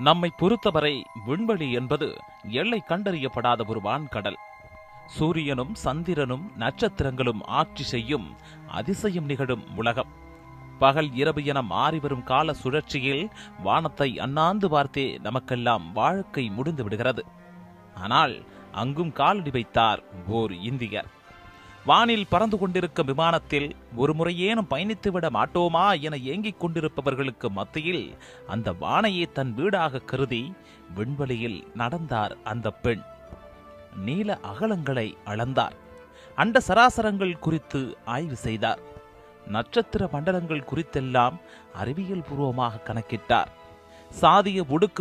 நம்மை பொறுத்தவரை விண்வெளி என்பது எல்லை கண்டறியப்படாத ஒரு வான்கடல். சூரியனும் சந்திரனும் நட்சத்திரங்களும் ஆட்சி செய்யும் அதிசயம் நிகழும் உலகம். பகல் இரவு என மாறிவரும் கால சுழற்சியில் வானத்தை அண்ணாந்து பார்த்தே நமக்கெல்லாம் வாழ்க்கை முடிந்து விடுகிறது. ஆனால் அங்கும் காலடி வைத்தார் ஓர் இந்தியர். வானில் பறந்து கொண்டிருக்கும் விமானத்தில் ஒரு முறையேனும் பயணித்துவிட மாட்டோமா என ஏங்கிக் கொண்டிருப்பவர்களுக்கு மத்தியில் அந்த வானையே தன் வீடாக கருதி விண்வெளியில் நடந்தார் அந்த பெண். நீல அகலங்களை அளந்தார். அண்ட சராசரங்கள் குறித்து ஆய்வு செய்தார். நட்சத்திர மண்டலங்கள் குறித்தெல்லாம் அறிவியல் பூர்வமாக கணக்கிட்டார். சாதிய ஒடுக்கு